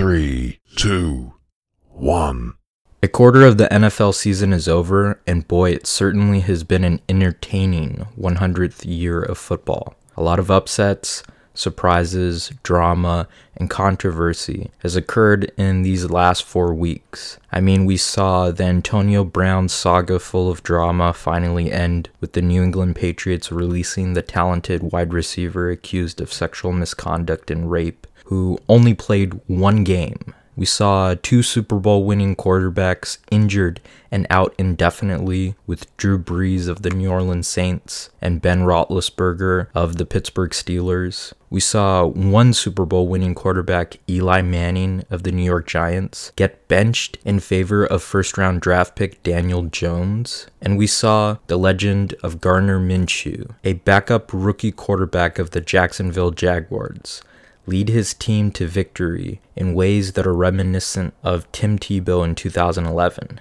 Three, two, one. A quarter of the NFL season is over, and boy, it certainly has been an entertaining 100th year of football. A lot of upsets, surprises, drama, and controversy has occurred in these last four weeks. I mean, we saw the Antonio Brown saga full of drama finally end with the New England Patriots releasing the talented wide receiver accused of sexual misconduct and rape, who only played one game we saw two Super Bowl winning quarterbacks injured and out indefinitely, with Drew Brees of the New Orleans Saints and Ben Roethlisberger of the Pittsburgh Steelers. We saw one Super Bowl winning quarterback, Eli Manning of the New York Giants, get benched in favor of first round draft pick Daniel Jones. And we saw the legend of Gardner Minshew, a backup rookie quarterback of the Jacksonville Jaguars, lead his team to victory in ways that are reminiscent of Tim Tebow in 2011.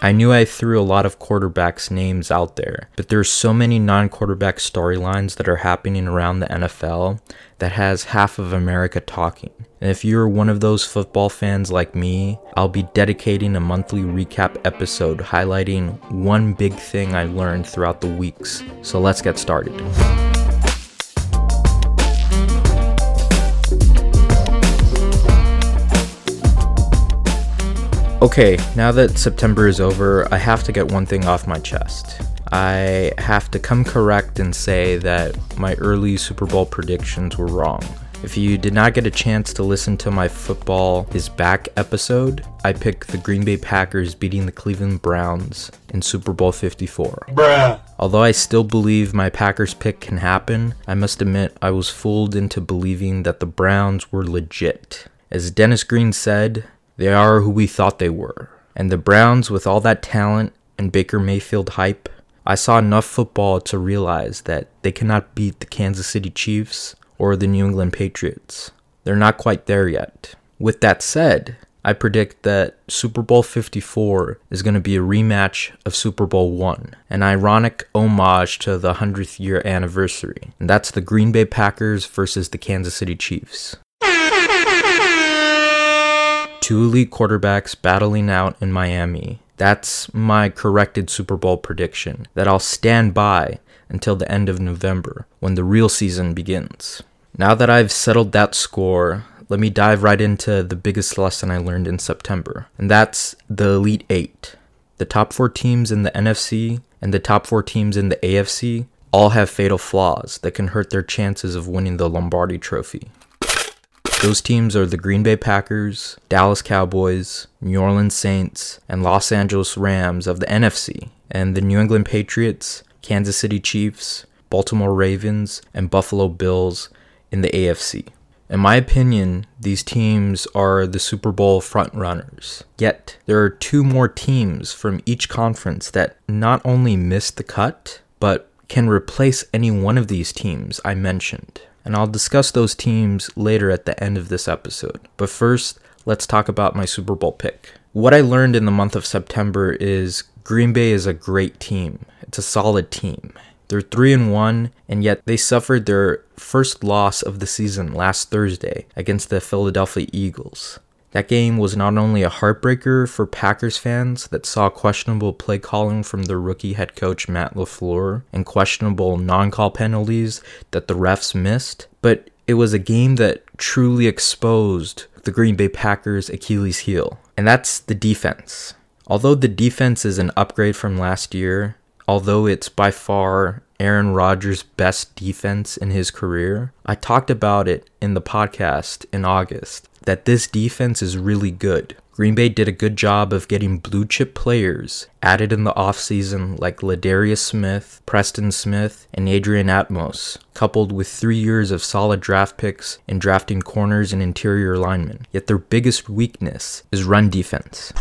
I knew I threw a lot of quarterbacks' names out there, but there's so many non-quarterback storylines that are happening around the NFL that has half of America talking. And if you're one of those football fans like me, I'll be dedicating a monthly recap episode highlighting one big thing I learned throughout the weeks. So let's get started. Okay, now that September is over, I have to get one thing off my chest. I have to come correct and say that my early Super Bowl predictions were wrong. If you did not get a chance to listen to my football is back episode, I picked the Green Bay Packers beating the Cleveland Browns in Super Bowl 54. Bruh. Although I still believe my Packers pick can happen, I must admit I was fooled into believing that the Browns were legit. As Dennis Green said, they are who we thought they were. And the Browns, with all that talent and Baker Mayfield hype, I saw enough football to realize that they cannot beat the Kansas City Chiefs or the New England Patriots. They're not quite there yet. With that said, I predict that Super Bowl 54 is going to be a rematch of Super Bowl 1, an ironic homage to the 100th year anniversary. And that's the Green Bay Packers versus the Kansas City Chiefs two elite quarterbacks battling out in Miami. That's my corrected Super Bowl prediction that I'll stand by until the end of November when the real season begins. Now that I've settled that score, let me dive right into the biggest lesson I learned in September, and that's the Elite Eight. The top four teams in the NFC and the top four teams in the AFC all have fatal flaws that can hurt their chances of winning the Lombardi Trophy. Those teams are the Green Bay Packers, Dallas Cowboys, New Orleans Saints, and Los Angeles Rams of the NFC, and the New England Patriots, Kansas City Chiefs, Baltimore Ravens, and Buffalo Bills in the AFC. In my opinion, these teams are the Super Bowl frontrunners. Yet, there are two more teams from each conference that not only missed the cut, but can replace any one of these teams I mentioned and I'll discuss those teams later at the end of this episode. But first, let's talk about my Super Bowl pick. What I learned in the month of September is Green Bay is a great team. It's a solid team. They're 3 and 1 and yet they suffered their first loss of the season last Thursday against the Philadelphia Eagles. That game was not only a heartbreaker for Packers fans that saw questionable play calling from their rookie head coach Matt LaFleur and questionable non call penalties that the refs missed, but it was a game that truly exposed the Green Bay Packers' Achilles heel, and that's the defense. Although the defense is an upgrade from last year, although it's by far Aaron Rodgers' best defense in his career, I talked about it in the podcast in August that this defense is really good. Green Bay did a good job of getting blue chip players added in the offseason like Za'Darius Smith, Preston Smith, and Adrian Amos, coupled with three years of solid draft picks in drafting corners and interior linemen. Yet their biggest weakness is run defense.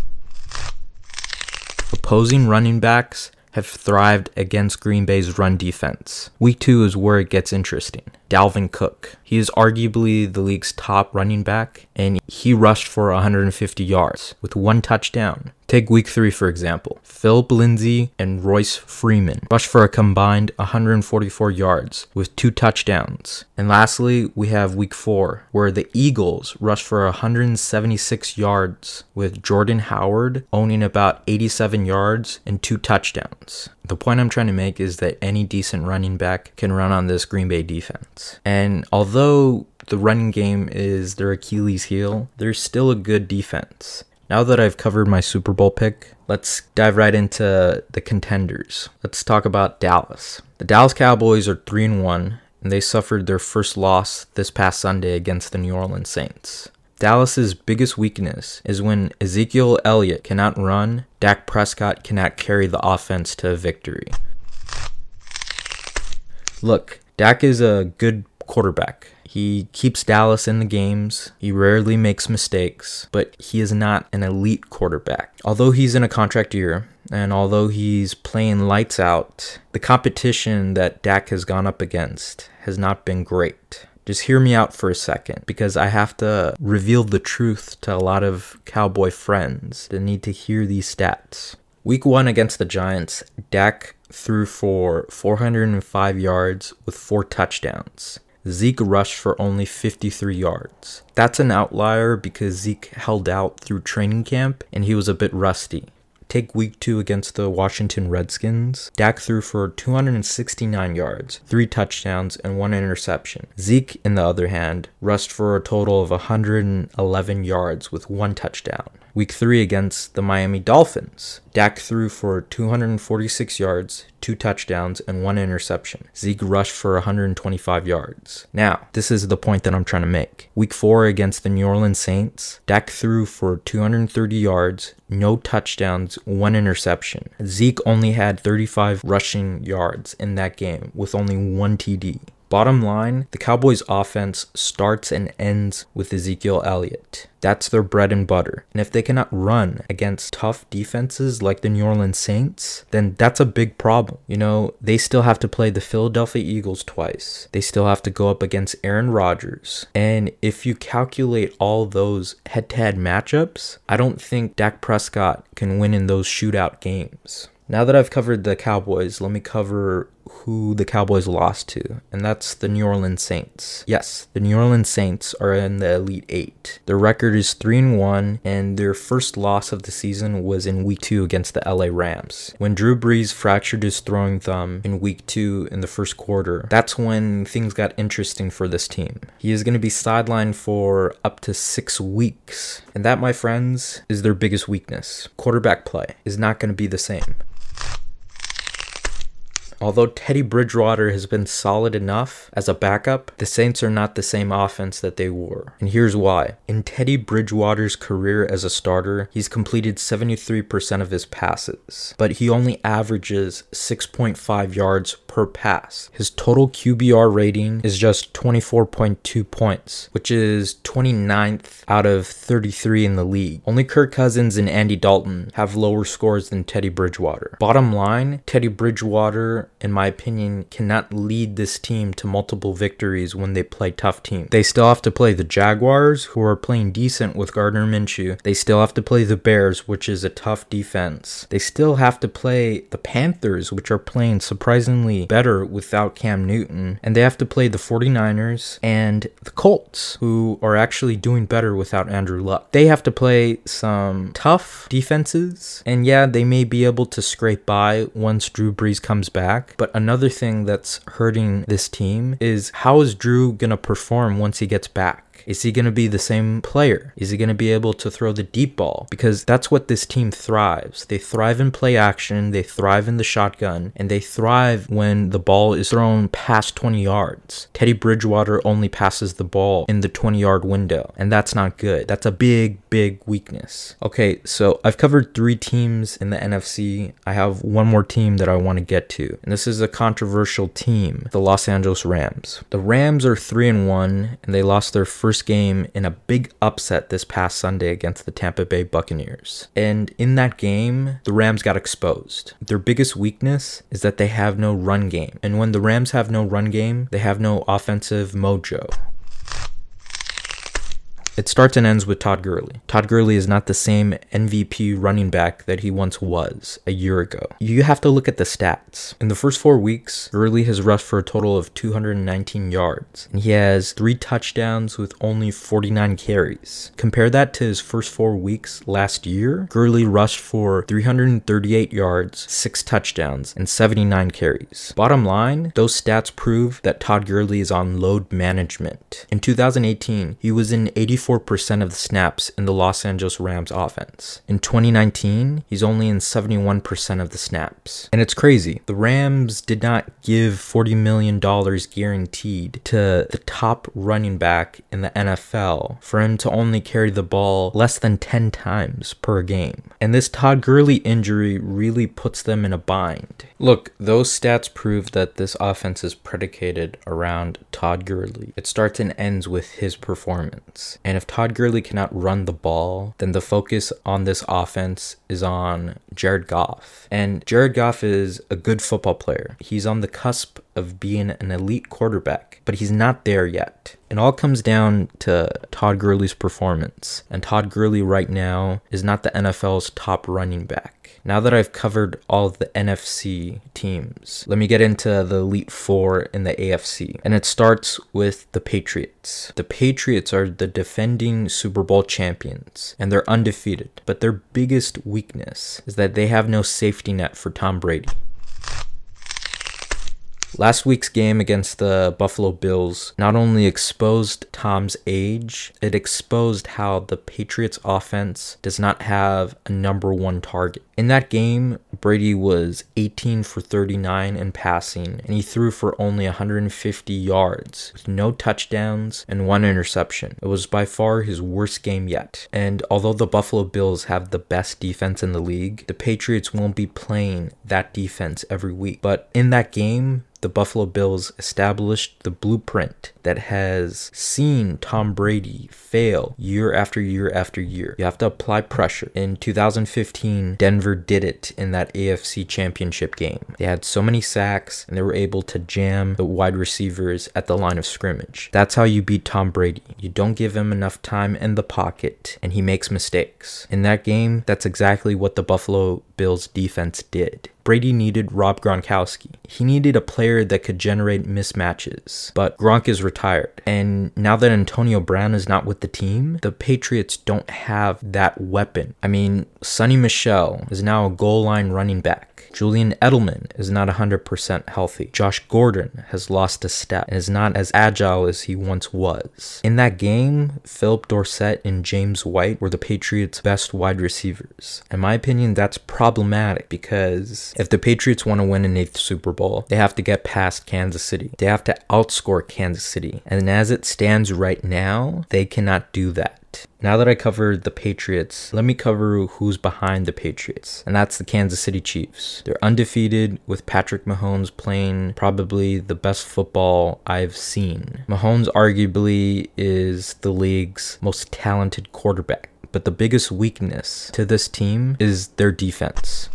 Opposing running backs have thrived against Green Bay's run defense. Week 2 is where it gets interesting. Dalvin Cook. He is arguably the league's top running back, and he rushed for 150 yards with one touchdown. Take week three, for example. Phillip Lindsay and Royce Freeman rushed for a combined 144 yards with two touchdowns. And lastly, we have week four, where the Eagles rushed for 176 yards with Jordan Howard owning about 87 yards and two touchdowns. The point I'm trying to make is that any decent running back can run on this Green Bay defense. And although the running game is their Achilles heel, there's still a good defense. Now that I've covered my Super Bowl pick, let's dive right into the contenders. Let's talk about Dallas. The Dallas Cowboys are 3 and 1 and they suffered their first loss this past Sunday against the New Orleans Saints. Dallas's biggest weakness is when Ezekiel Elliott cannot run, Dak Prescott cannot carry the offense to a victory. Look, Dak is a good quarterback. He keeps Dallas in the games. He rarely makes mistakes, but he is not an elite quarterback. Although he's in a contract year, and although he's playing lights out, the competition that Dak has gone up against has not been great. Just hear me out for a second because I have to reveal the truth to a lot of Cowboy friends that need to hear these stats. Week one against the Giants, Dak threw for 405 yards with four touchdowns. Zeke rushed for only 53 yards. That's an outlier because Zeke held out through training camp and he was a bit rusty. Take week two against the Washington Redskins. Dak threw for 269 yards, three touchdowns, and one interception. Zeke, in the other hand, rushed for a total of 111 yards with one touchdown. Week 3 against the Miami Dolphins. Dak threw for 246 yards, two touchdowns, and one interception. Zeke rushed for 125 yards. Now, this is the point that I'm trying to make. Week 4 against the New Orleans Saints. Dak threw for 230 yards, no touchdowns, one interception. Zeke only had 35 rushing yards in that game with only one TD. Bottom line, the Cowboys' offense starts and ends with Ezekiel Elliott. That's their bread and butter. And if they cannot run against tough defenses like the New Orleans Saints, then that's a big problem. You know, they still have to play the Philadelphia Eagles twice. They still have to go up against Aaron Rodgers. And if you calculate all those head to head matchups, I don't think Dak Prescott can win in those shootout games. Now that I've covered the Cowboys, let me cover who the Cowboys lost to, and that's the New Orleans Saints. Yes, the New Orleans Saints are in the Elite 8. Their record is 3 and 1, and their first loss of the season was in week 2 against the LA Rams. When Drew Brees fractured his throwing thumb in week 2 in the first quarter, that's when things got interesting for this team. He is going to be sidelined for up to 6 weeks, and that, my friends, is their biggest weakness. Quarterback play is not going to be the same. Although Teddy Bridgewater has been solid enough as a backup, the Saints are not the same offense that they were. And here's why. In Teddy Bridgewater's career as a starter, he's completed 73% of his passes, but he only averages 6.5 yards per pass. His total QBR rating is just 24.2 points, which is 29th out of 33 in the league. Only Kirk Cousins and Andy Dalton have lower scores than Teddy Bridgewater. Bottom line, Teddy Bridgewater in my opinion, cannot lead this team to multiple victories when they play tough teams. They still have to play the Jaguars, who are playing decent with Gardner Minshew. They still have to play the Bears, which is a tough defense. They still have to play the Panthers, which are playing surprisingly better without Cam Newton. And they have to play the 49ers and the Colts, who are actually doing better without Andrew Luck. They have to play some tough defenses, and yeah, they may be able to scrape by once Drew Brees comes back back. But another thing that's hurting this team is how is Drew going to perform once he gets Is he going to be the same player? Is he going to be able to throw the deep ball? Because that's what this team thrives. They thrive in play action, they thrive in the shotgun, and they thrive when the ball is thrown past 20 yards. Teddy Bridgewater only passes the ball in the 20 yard window, and that's not good. That's a big, big weakness. Okay, so I've covered three teams in the NFC. I have one more team that I want to get to, and this is a controversial team the Los Angeles Rams. The Rams are 3 and 1, and they lost their first first game in a big upset this past Sunday against the Tampa Bay Buccaneers. And in that game, the Rams got exposed. Their biggest weakness is that they have no run game. And when the Rams have no run game, they have no offensive mojo. It starts and ends with Todd Gurley. Todd Gurley is not the same MVP running back that he once was a year ago. You have to look at the stats. In the first four weeks, Gurley has rushed for a total of 219 yards, and he has three touchdowns with only 49 carries. Compare that to his first four weeks last year. Gurley rushed for 338 yards, six touchdowns, and 79 carries. Bottom line, those stats prove that Todd Gurley is on load management. In 2018, he was in 84 84% of the snaps in the Los Angeles Rams offense. In 2019, he's only in 71% of the snaps. And it's crazy. The Rams did not give $40 million guaranteed to the top running back in the NFL for him to only carry the ball less than 10 times per game. And this Todd Gurley injury really puts them in a bind. Look, those stats prove that this offense is predicated around Todd Gurley. It starts and ends with his performance. And if Todd Gurley cannot run the ball, then the focus on this offense is on Jared Goff. And Jared Goff is a good football player. He's on the cusp of being an elite quarterback, but he's not there yet. It all comes down to Todd Gurley's performance. And Todd Gurley right now is not the NFL's top running back. Now that I've covered all the NFC teams, let me get into the Elite Four in the AFC. And it starts with the Patriots. The Patriots are the defending Super Bowl champions, and they're undefeated. But their biggest weakness is that they have no safety net for Tom Brady. Last week's game against the Buffalo Bills not only exposed Tom's age, it exposed how the Patriots offense does not have a number one target. In that game, Brady was 18 for 39 in passing, and he threw for only 150 yards, with no touchdowns and one interception. It was by far his worst game yet. And although the Buffalo Bills have the best defense in the league, the Patriots won't be playing that defense every week. But in that game, the Buffalo Bills established the blueprint that has seen Tom Brady fail year after year after year. You have to apply pressure. In 2015, Denver did it in that AFC championship game. They had so many sacks and they were able to jam the wide receivers at the line of scrimmage. That's how you beat Tom Brady. You don't give him enough time in the pocket and he makes mistakes. In that game, that's exactly what the Buffalo Bills defense did. Brady needed Rob Gronkowski. He needed a player that could generate mismatches. But Gronk is retired. And now that Antonio Brown is not with the team, the Patriots don't have that weapon. I mean, Sony Michel is now a goal line running back. Julian Edelman is not 100% healthy. Josh Gordon has lost a step and is not as agile as he once was. In that game, Phillip Dorsett and James White were the Patriots' best wide receivers. In my opinion, that's problematic because if the Patriots want to win an eighth Super Bowl, they have to get past Kansas City. They have to outscore Kansas City. And as it stands right now, they cannot do that. Now that I covered the Patriots, let me cover who's behind the Patriots, and that's the Kansas City Chiefs. They're undefeated with Patrick Mahomes playing probably the best football I've seen. Mahomes arguably is the league's most talented quarterback, but the biggest weakness to this team is their defense.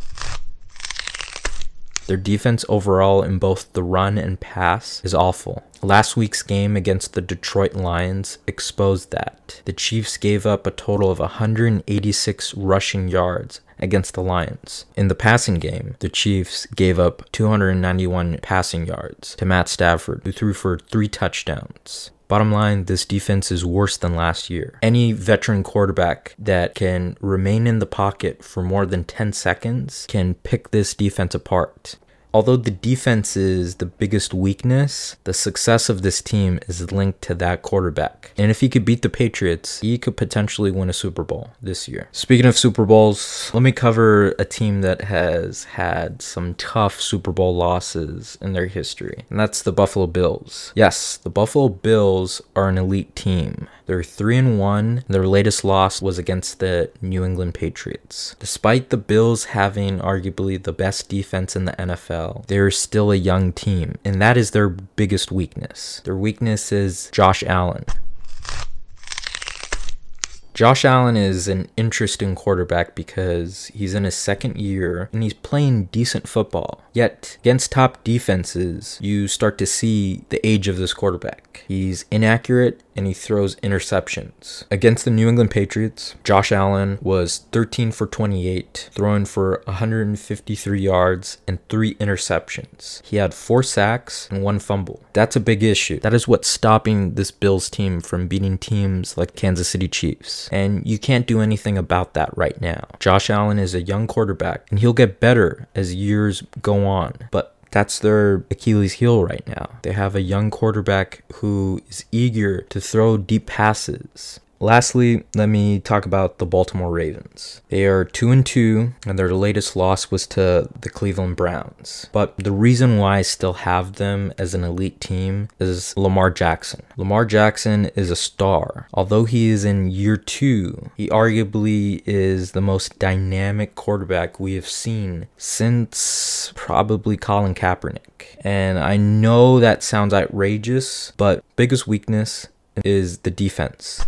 Their defense overall in both the run and pass is awful. Last week's game against the Detroit Lions exposed that. The Chiefs gave up a total of 186 rushing yards against the Lions. In the passing game, the Chiefs gave up 291 passing yards to Matt Stafford, who threw for three touchdowns. Bottom line, this defense is worse than last year. Any veteran quarterback that can remain in the pocket for more than 10 seconds can pick this defense apart. Although the defense is the biggest weakness, the success of this team is linked to that quarterback. And if he could beat the Patriots, he could potentially win a Super Bowl this year. Speaking of Super Bowls, let me cover a team that has had some tough Super Bowl losses in their history, and that's the Buffalo Bills. Yes, the Buffalo Bills are an elite team. They're 3 and 1. Their latest loss was against the New England Patriots. Despite the Bills having arguably the best defense in the NFL, they're still a young team, and that is their biggest weakness. Their weakness is Josh Allen. Josh Allen is an interesting quarterback because he's in his second year and he's playing decent football. Yet, against top defenses, you start to see the age of this quarterback. He's inaccurate and he throws interceptions. Against the New England Patriots, Josh Allen was 13 for 28, throwing for 153 yards and three interceptions. He had four sacks and one fumble. That's a big issue. That is what's stopping this Bills team from beating teams like Kansas City Chiefs. And you can't do anything about that right now. Josh Allen is a young quarterback, and he'll get better as years go on. But that's their Achilles heel right now. They have a young quarterback who is eager to throw deep passes. Lastly, let me talk about the Baltimore Ravens. They are 2 and 2 and their latest loss was to the Cleveland Browns. But the reason why I still have them as an elite team is Lamar Jackson. Lamar Jackson is a star. Although he is in year 2, he arguably is the most dynamic quarterback we have seen since probably Colin Kaepernick. And I know that sounds outrageous, but biggest weakness is the defense.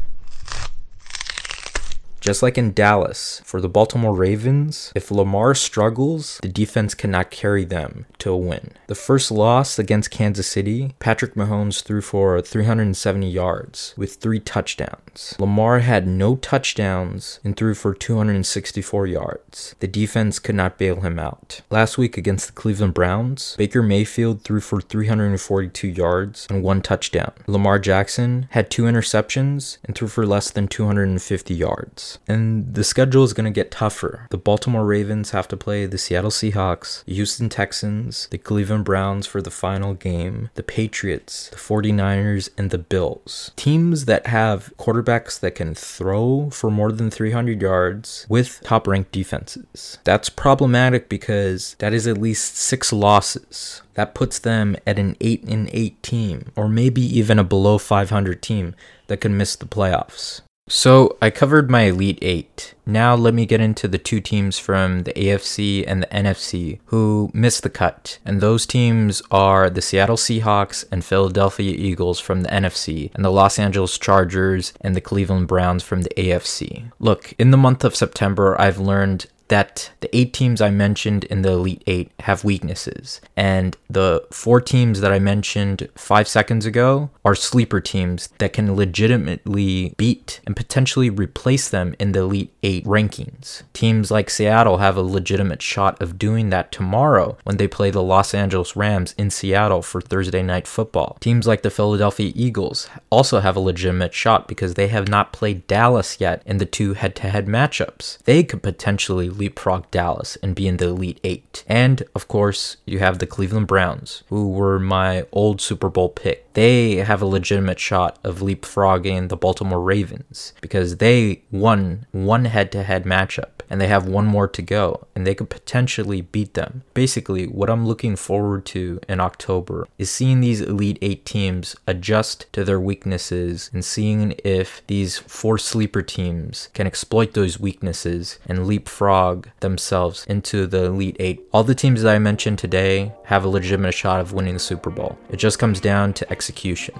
Just like in Dallas, for the Baltimore Ravens, if Lamar struggles, the defense cannot carry them to a win. The first loss against Kansas City, Patrick Mahomes threw for 370 yards with three touchdowns. Lamar had no touchdowns and threw for 264 yards. The defense could not bail him out. Last week against the Cleveland Browns, Baker Mayfield threw for 342 yards and one touchdown. Lamar Jackson had two interceptions and threw for less than 250 yards. And the schedule is going to get tougher. The Baltimore Ravens have to play the Seattle Seahawks, Houston Texans, the Cleveland Browns for the final game, the Patriots, the 49ers, and the Bills. Teams that have quarterbacks that can throw for more than 300 yards with top ranked defenses. That's problematic because that is at least six losses. That puts them at an 8 and 8 team, or maybe even a below 500 team that can miss the playoffs. So I covered my Elite Eight. Now let me get into the two teams from the AFC and the NFC who missed the cut. And those teams are the Seattle Seahawks and Philadelphia Eagles from the NFC, and the Los Angeles Chargers and the Cleveland Browns from the AFC. Look, in the month of September, I've learned that the eight teams I mentioned in the Elite Eight have weaknesses. And the four teams that I mentioned five seconds ago are sleeper teams that can legitimately beat and potentially replace them in the Elite Eight rankings. Teams like Seattle have a legitimate shot of doing that tomorrow when they play the Los Angeles Rams in Seattle for Thursday night football. Teams like the Philadelphia Eagles also have a legitimate shot because they have not played Dallas yet in the two head to head matchups. They could potentially leapfrog Dallas and be in the Elite Eight. And of course, you have the Cleveland Browns, who were my old Super Bowl pick. They have a legitimate shot of leapfrogging the Baltimore Ravens because they won one head to head matchup and they have one more to go and they could potentially beat them. Basically, what I'm looking forward to in October is seeing these Elite Eight teams adjust to their weaknesses and seeing if these four sleeper teams can exploit those weaknesses and leapfrog themselves into the Elite Eight. All the teams that I mentioned today have a legitimate shot of winning the Super Bowl. It just comes down to execution.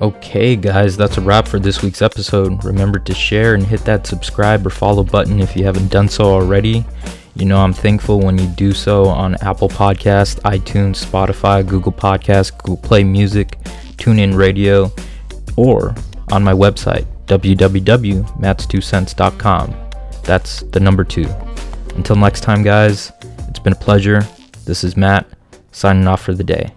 Okay, guys, that's a wrap for this week's episode. Remember to share and hit that subscribe or follow button if you haven't done so already. You know, I'm thankful when you do so on Apple Podcast, iTunes, Spotify, Google Podcast, Google Play Music, TuneIn Radio, or on my website, www.mattstwocents.com. That's the number two. Until next time, guys, it's been a pleasure. This is Matt, signing off for the day.